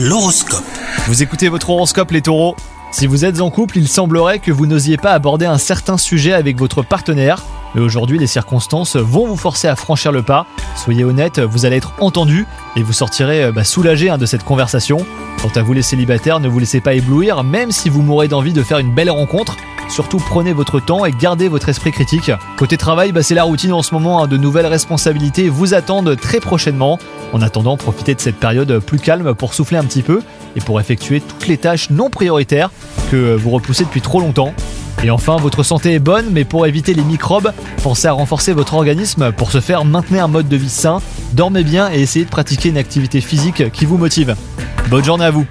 L'horoscope. Vous écoutez votre horoscope les taureaux Si vous êtes en couple, il semblerait que vous n'osiez pas aborder un certain sujet avec votre partenaire. Mais aujourd'hui, les circonstances vont vous forcer à franchir le pas. Soyez honnête, vous allez être entendu et vous sortirez euh, bah, soulagé hein, de cette conversation. Quant à vous les célibataires, ne vous laissez pas éblouir, même si vous mourrez d'envie de faire une belle rencontre. Surtout prenez votre temps et gardez votre esprit critique. Côté travail, bah, c'est la routine en ce moment, hein. de nouvelles responsabilités vous attendent très prochainement. En attendant, profitez de cette période plus calme pour souffler un petit peu et pour effectuer toutes les tâches non prioritaires que vous repoussez depuis trop longtemps. Et enfin, votre santé est bonne, mais pour éviter les microbes, pensez à renforcer votre organisme pour se faire maintenir un mode de vie sain, dormez bien et essayez de pratiquer une activité physique qui vous motive. Bonne journée à vous